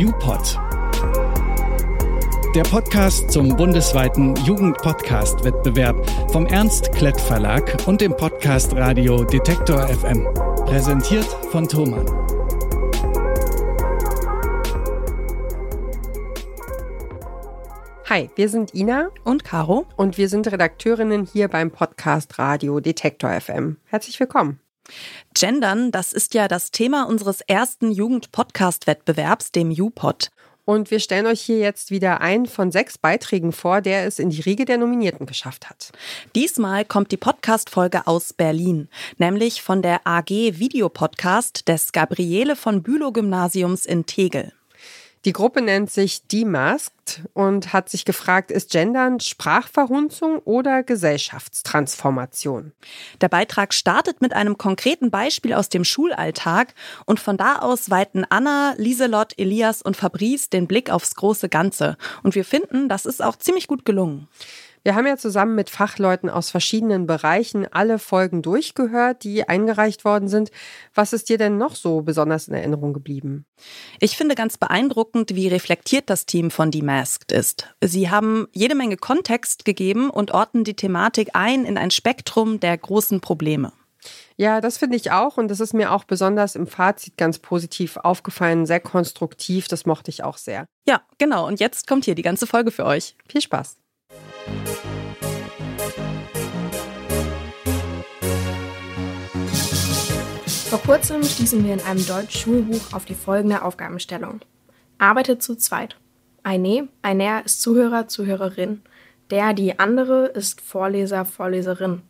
UPod. Der Podcast zum bundesweiten Jugendpodcast-Wettbewerb vom Ernst Klett Verlag und dem Podcast Radio Detektor FM. Präsentiert von Thomann. Hi, wir sind Ina und Caro und wir sind Redakteurinnen hier beim Podcast Radio Detektor FM. Herzlich willkommen. Gendern, das ist ja das Thema unseres ersten Jugend-Podcast-Wettbewerbs, dem UPod. Und wir stellen euch hier jetzt wieder einen von sechs Beiträgen vor, der es in die Riege der Nominierten geschafft hat. Diesmal kommt die Podcast-Folge aus Berlin, nämlich von der AG Videopodcast des Gabriele von Bülow Gymnasiums in Tegel. Die Gruppe nennt sich Demasked und hat sich gefragt, ist Gendern Sprachverhunzung oder Gesellschaftstransformation? Der Beitrag startet mit einem konkreten Beispiel aus dem Schulalltag und von da aus weiten Anna, Lieselott, Elias und Fabrice den Blick aufs große Ganze. Und wir finden, das ist auch ziemlich gut gelungen. Wir haben ja zusammen mit Fachleuten aus verschiedenen Bereichen alle Folgen durchgehört, die eingereicht worden sind. Was ist dir denn noch so besonders in Erinnerung geblieben? Ich finde ganz beeindruckend, wie reflektiert das Team von Demasked ist. Sie haben jede Menge Kontext gegeben und ordnen die Thematik ein in ein Spektrum der großen Probleme. Ja, das finde ich auch und das ist mir auch besonders im Fazit ganz positiv aufgefallen, sehr konstruktiv, das mochte ich auch sehr. Ja, genau und jetzt kommt hier die ganze Folge für euch. Viel Spaß. Vor kurzem stießen wir in einem Deutsch-Schulbuch auf die folgende Aufgabenstellung. Arbeitet zu zweit. Eine, einer ist Zuhörer, Zuhörerin. Der, die andere ist Vorleser, Vorleserin.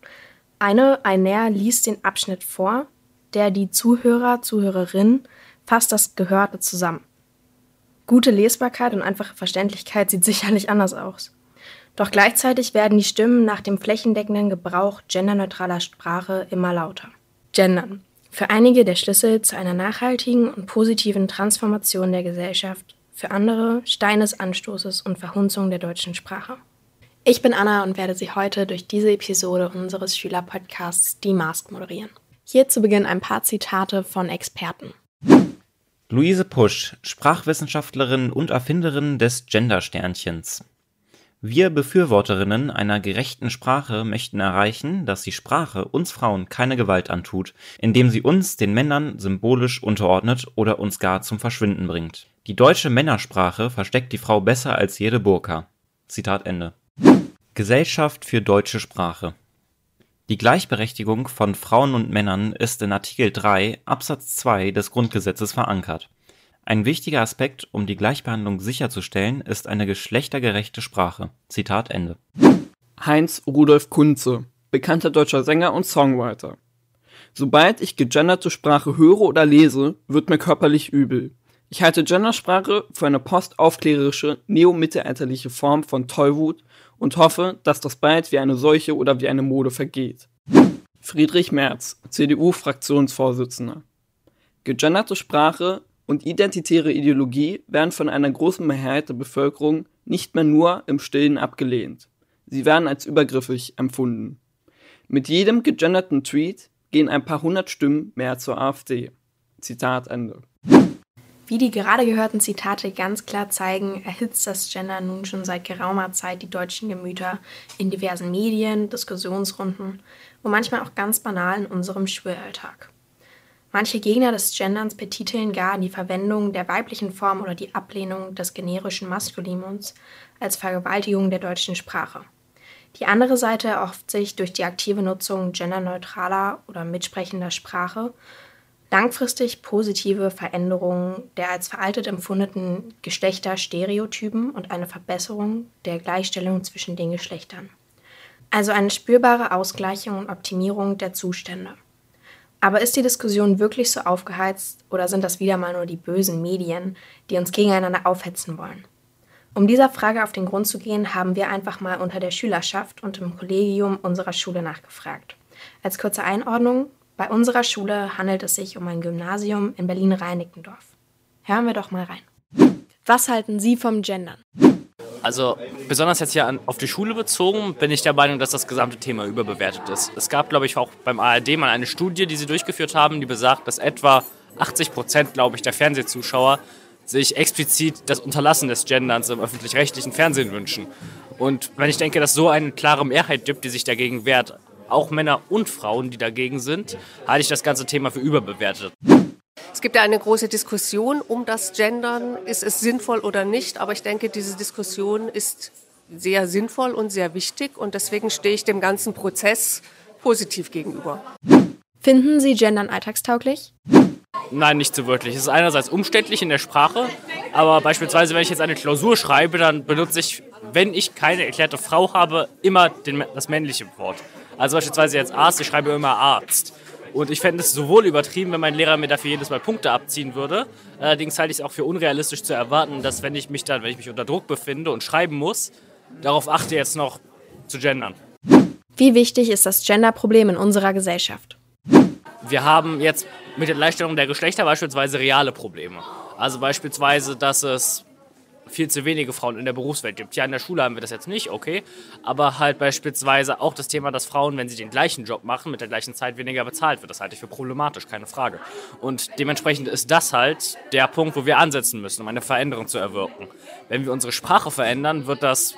Eine, einer liest den Abschnitt vor. Der, die Zuhörer, Zuhörerin fasst das Gehörte zusammen. Gute Lesbarkeit und einfache Verständlichkeit sieht sicherlich anders aus. Doch gleichzeitig werden die Stimmen nach dem flächendeckenden Gebrauch genderneutraler Sprache immer lauter. Gendern. Für einige der Schlüssel zu einer nachhaltigen und positiven Transformation der Gesellschaft, für andere Stein des Anstoßes und Verhunzung der deutschen Sprache. Ich bin Anna und werde Sie heute durch diese Episode unseres Schülerpodcasts Die Mask moderieren. Hier zu Beginn ein paar Zitate von Experten. Luise Pusch, Sprachwissenschaftlerin und Erfinderin des Gendersternchens. Wir Befürworterinnen einer gerechten Sprache möchten erreichen, dass die Sprache uns Frauen keine Gewalt antut, indem sie uns den Männern symbolisch unterordnet oder uns gar zum Verschwinden bringt. Die deutsche Männersprache versteckt die Frau besser als jede Burka. Zitat Ende. Gesellschaft für deutsche Sprache Die Gleichberechtigung von Frauen und Männern ist in Artikel 3 Absatz 2 des Grundgesetzes verankert ein wichtiger Aspekt, um die Gleichbehandlung sicherzustellen, ist eine geschlechtergerechte Sprache. Zitat Ende. Heinz Rudolf Kunze, bekannter deutscher Sänger und Songwriter. Sobald ich gegenderte Sprache höre oder lese, wird mir körperlich übel. Ich halte Gendersprache für eine postaufklärerische, neomittelalterliche Form von Tollwut und hoffe, dass das bald wie eine Seuche oder wie eine Mode vergeht. Friedrich Merz, CDU-Fraktionsvorsitzender. Gegenderte Sprache und identitäre Ideologie werden von einer großen Mehrheit der Bevölkerung nicht mehr nur im Stillen abgelehnt. Sie werden als übergriffig empfunden. Mit jedem gegenderten Tweet gehen ein paar hundert Stimmen mehr zur AfD. Zitat Ende. Wie die gerade gehörten Zitate ganz klar zeigen, erhitzt das Gender nun schon seit geraumer Zeit die deutschen Gemüter in diversen Medien, Diskussionsrunden und manchmal auch ganz banal in unserem Schulalltag. Manche Gegner des Genderns betiteln gar die Verwendung der weiblichen Form oder die Ablehnung des generischen Maskulinums als Vergewaltigung der deutschen Sprache. Die andere Seite erhofft sich durch die aktive Nutzung genderneutraler oder mitsprechender Sprache langfristig positive Veränderungen der als veraltet empfundenen Geschlechterstereotypen und eine Verbesserung der Gleichstellung zwischen den Geschlechtern. Also eine spürbare Ausgleichung und Optimierung der Zustände. Aber ist die Diskussion wirklich so aufgeheizt oder sind das wieder mal nur die bösen Medien, die uns gegeneinander aufhetzen wollen? Um dieser Frage auf den Grund zu gehen, haben wir einfach mal unter der Schülerschaft und im Kollegium unserer Schule nachgefragt. Als kurze Einordnung, bei unserer Schule handelt es sich um ein Gymnasium in Berlin-Reinickendorf. Hören wir doch mal rein. Was halten Sie vom Gendern? Also besonders jetzt hier auf die Schule bezogen, bin ich der Meinung, dass das gesamte Thema überbewertet ist. Es gab, glaube ich, auch beim ARD mal eine Studie, die sie durchgeführt haben, die besagt, dass etwa 80 Prozent, glaube ich, der Fernsehzuschauer sich explizit das Unterlassen des Genderns im öffentlich-rechtlichen Fernsehen wünschen. Und wenn ich denke, dass so eine klare Mehrheit gibt, die sich dagegen wehrt, auch Männer und Frauen, die dagegen sind, halte ich das ganze Thema für überbewertet. Es gibt ja eine große Diskussion um das Gendern. Ist es sinnvoll oder nicht? Aber ich denke, diese Diskussion ist sehr sinnvoll und sehr wichtig. Und deswegen stehe ich dem ganzen Prozess positiv gegenüber. Finden Sie Gendern alltagstauglich? Nein, nicht so wirklich. Es ist einerseits umständlich in der Sprache, aber beispielsweise, wenn ich jetzt eine Klausur schreibe, dann benutze ich, wenn ich keine erklärte Frau habe, immer den, das männliche Wort. Also beispielsweise jetzt Arzt, ich schreibe immer Arzt. Und ich fände es sowohl übertrieben, wenn mein Lehrer mir dafür jedes Mal Punkte abziehen würde. Allerdings halte ich es auch für unrealistisch zu erwarten, dass wenn ich mich dann, wenn ich mich unter Druck befinde und schreiben muss, darauf achte jetzt noch zu gendern. Wie wichtig ist das Genderproblem in unserer Gesellschaft? Wir haben jetzt mit der Gleichstellung der Geschlechter beispielsweise reale Probleme. Also beispielsweise, dass es viel zu wenige Frauen in der Berufswelt gibt. Ja, in der Schule haben wir das jetzt nicht, okay. Aber halt beispielsweise auch das Thema, dass Frauen, wenn sie den gleichen Job machen, mit der gleichen Zeit weniger bezahlt wird. Das halte ich für problematisch, keine Frage. Und dementsprechend ist das halt der Punkt, wo wir ansetzen müssen, um eine Veränderung zu erwirken. Wenn wir unsere Sprache verändern, wird das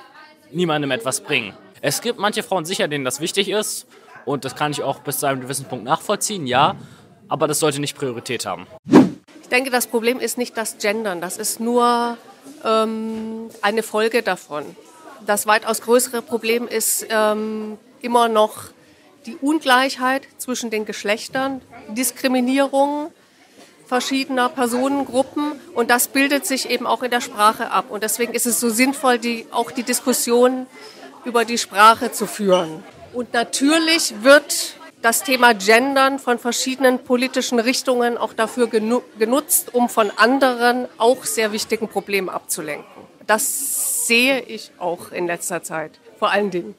niemandem etwas bringen. Es gibt manche Frauen sicher, denen das wichtig ist. Und das kann ich auch bis zu einem gewissen Punkt nachvollziehen, ja. Aber das sollte nicht Priorität haben. Ich denke, das Problem ist nicht das Gendern. Das ist nur ähm, eine Folge davon. Das weitaus größere Problem ist ähm, immer noch die Ungleichheit zwischen den Geschlechtern, Diskriminierung verschiedener Personengruppen und das bildet sich eben auch in der Sprache ab. Und deswegen ist es so sinnvoll, die, auch die Diskussion über die Sprache zu führen. Und natürlich wird das Thema Gendern von verschiedenen politischen Richtungen auch dafür genutzt, um von anderen auch sehr wichtigen Problemen abzulenken. Das sehe ich auch in letzter Zeit, vor allen Dingen.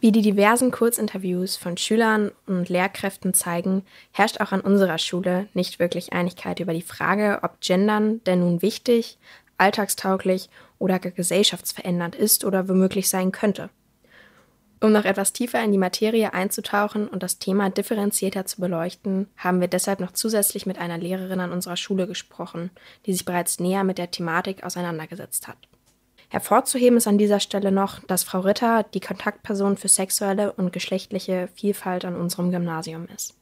Wie die diversen Kurzinterviews von Schülern und Lehrkräften zeigen, herrscht auch an unserer Schule nicht wirklich Einigkeit über die Frage, ob Gendern denn nun wichtig, alltagstauglich oder gesellschaftsverändernd ist oder womöglich sein könnte. Um noch etwas tiefer in die Materie einzutauchen und das Thema differenzierter zu beleuchten, haben wir deshalb noch zusätzlich mit einer Lehrerin an unserer Schule gesprochen, die sich bereits näher mit der Thematik auseinandergesetzt hat. Hervorzuheben ist an dieser Stelle noch, dass Frau Ritter die Kontaktperson für sexuelle und geschlechtliche Vielfalt an unserem Gymnasium ist.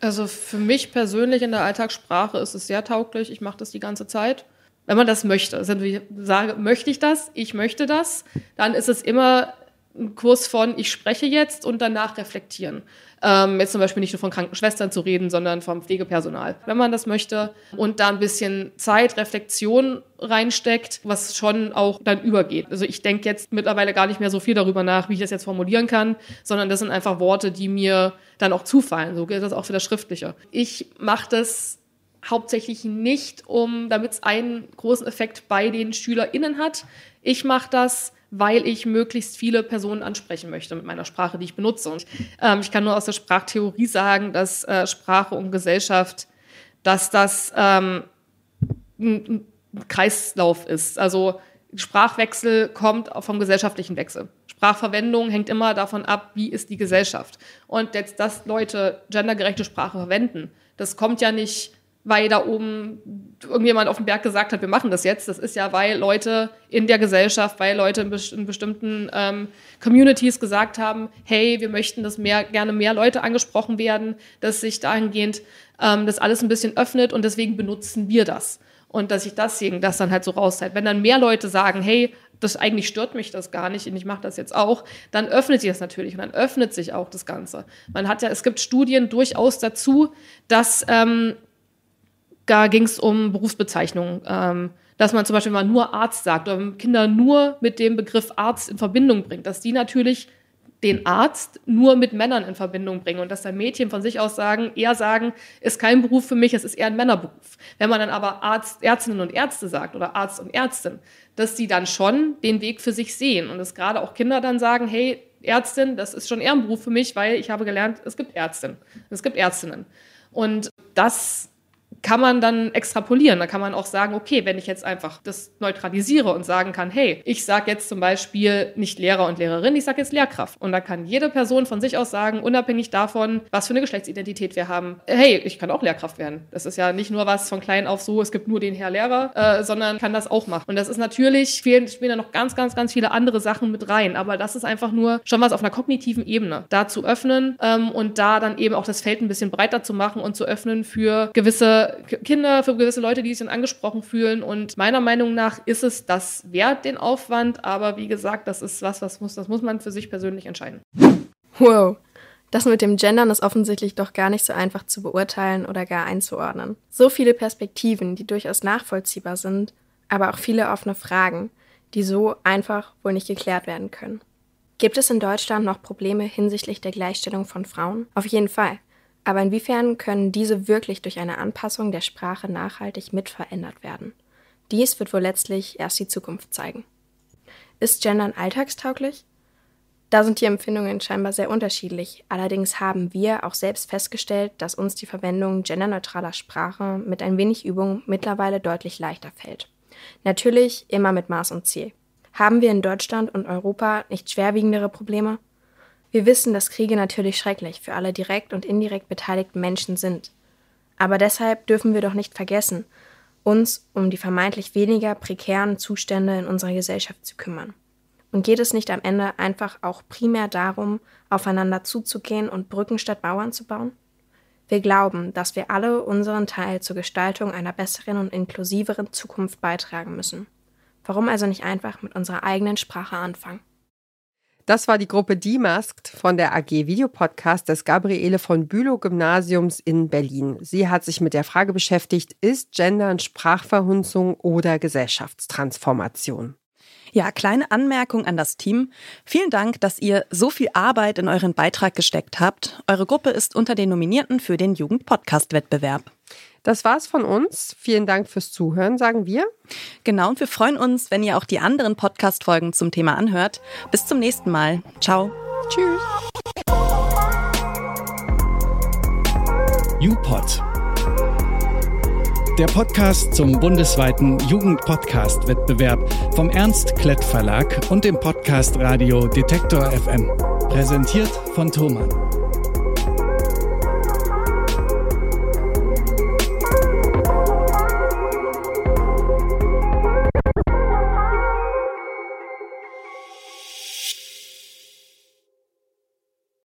Also für mich persönlich in der Alltagssprache ist es sehr tauglich. Ich mache das die ganze Zeit. Wenn man das möchte, also wenn ich sage, möchte ich das, ich möchte das, dann ist es immer ein Kurs von ich spreche jetzt und danach reflektieren. Ähm, jetzt zum Beispiel nicht nur von Krankenschwestern zu reden, sondern vom Pflegepersonal, wenn man das möchte. Und da ein bisschen Zeit, Reflexion reinsteckt, was schon auch dann übergeht. Also ich denke jetzt mittlerweile gar nicht mehr so viel darüber nach, wie ich das jetzt formulieren kann, sondern das sind einfach Worte, die mir dann auch zufallen. So gilt das auch für das Schriftliche. Ich mache das hauptsächlich nicht, um, damit es einen großen Effekt bei den SchülerInnen hat. Ich mache das, weil ich möglichst viele Personen ansprechen möchte mit meiner Sprache, die ich benutze. Und ähm, ich kann nur aus der Sprachtheorie sagen, dass äh, Sprache und Gesellschaft, dass das ähm, ein, ein Kreislauf ist. Also Sprachwechsel kommt vom gesellschaftlichen Wechsel. Sprachverwendung hängt immer davon ab, wie ist die Gesellschaft. Und jetzt, dass Leute gendergerechte Sprache verwenden, das kommt ja nicht weil da oben irgendjemand auf dem Berg gesagt hat, wir machen das jetzt. Das ist ja, weil Leute in der Gesellschaft, weil Leute in, bes in bestimmten ähm, Communities gesagt haben, hey, wir möchten, dass mehr, gerne mehr Leute angesprochen werden, dass sich dahingehend ähm, das alles ein bisschen öffnet und deswegen benutzen wir das. Und dass sich deswegen das dann halt so rauszieht. Wenn dann mehr Leute sagen, hey, das eigentlich stört mich das gar nicht und ich mache das jetzt auch, dann öffnet sich das natürlich und dann öffnet sich auch das Ganze. Man hat ja, es gibt Studien durchaus dazu, dass ähm, da ging es um Berufsbezeichnungen. Ähm, dass man zum Beispiel mal nur Arzt sagt oder Kinder nur mit dem Begriff Arzt in Verbindung bringt, dass die natürlich den Arzt nur mit Männern in Verbindung bringen und dass dann Mädchen von sich aus sagen, eher sagen, ist kein Beruf für mich, es ist eher ein Männerberuf. Wenn man dann aber Arzt, Ärztinnen und Ärzte sagt oder Arzt und Ärztin, dass die dann schon den Weg für sich sehen und dass gerade auch Kinder dann sagen, hey, Ärztin, das ist schon eher ein Beruf für mich, weil ich habe gelernt, es gibt Ärztinnen, es gibt Ärztinnen. Und das kann man dann extrapolieren. Da kann man auch sagen, okay, wenn ich jetzt einfach das neutralisiere und sagen kann, hey, ich sage jetzt zum Beispiel nicht Lehrer und Lehrerin, ich sage jetzt Lehrkraft. Und da kann jede Person von sich aus sagen, unabhängig davon, was für eine Geschlechtsidentität wir haben, hey, ich kann auch Lehrkraft werden. Das ist ja nicht nur was von klein auf so, es gibt nur den Herr Lehrer, äh, sondern kann das auch machen. Und das ist natürlich, spielen, spielen da noch ganz, ganz, ganz viele andere Sachen mit rein. Aber das ist einfach nur schon was auf einer kognitiven Ebene. Da zu öffnen ähm, und da dann eben auch das Feld ein bisschen breiter zu machen und zu öffnen für gewisse Kinder, für gewisse Leute, die sich dann angesprochen fühlen. Und meiner Meinung nach ist es das wert, den Aufwand. Aber wie gesagt, das ist was, was muss, das muss man für sich persönlich entscheiden. Wow. Das mit dem Gendern ist offensichtlich doch gar nicht so einfach zu beurteilen oder gar einzuordnen. So viele Perspektiven, die durchaus nachvollziehbar sind, aber auch viele offene Fragen, die so einfach wohl nicht geklärt werden können. Gibt es in Deutschland noch Probleme hinsichtlich der Gleichstellung von Frauen? Auf jeden Fall. Aber inwiefern können diese wirklich durch eine Anpassung der Sprache nachhaltig mitverändert werden? Dies wird wohl letztlich erst die Zukunft zeigen. Ist Gendern alltagstauglich? Da sind die Empfindungen scheinbar sehr unterschiedlich. Allerdings haben wir auch selbst festgestellt, dass uns die Verwendung genderneutraler Sprache mit ein wenig Übung mittlerweile deutlich leichter fällt. Natürlich immer mit Maß und Ziel. Haben wir in Deutschland und Europa nicht schwerwiegendere Probleme? Wir wissen, dass Kriege natürlich schrecklich für alle direkt und indirekt beteiligten Menschen sind. Aber deshalb dürfen wir doch nicht vergessen, uns um die vermeintlich weniger prekären Zustände in unserer Gesellschaft zu kümmern. Und geht es nicht am Ende einfach auch primär darum, aufeinander zuzugehen und Brücken statt Mauern zu bauen? Wir glauben, dass wir alle unseren Teil zur Gestaltung einer besseren und inklusiveren Zukunft beitragen müssen. Warum also nicht einfach mit unserer eigenen Sprache anfangen? Das war die Gruppe Demasked von der AG Videopodcast des Gabriele von Bülow Gymnasiums in Berlin. Sie hat sich mit der Frage beschäftigt, ist Gendern Sprachverhunzung oder Gesellschaftstransformation? Ja, kleine Anmerkung an das Team. Vielen Dank, dass ihr so viel Arbeit in euren Beitrag gesteckt habt. Eure Gruppe ist unter den Nominierten für den Jugend-Podcast-Wettbewerb. Das war's von uns. Vielen Dank fürs Zuhören, sagen wir. Genau, und wir freuen uns, wenn ihr auch die anderen Podcast-Folgen zum Thema anhört. Bis zum nächsten Mal. Ciao. Tschüss. YouPod. Der Podcast zum bundesweiten Jugendpodcast-Wettbewerb vom Ernst Klett Verlag und dem Podcast Radio Detektor FM. Präsentiert von Thomann.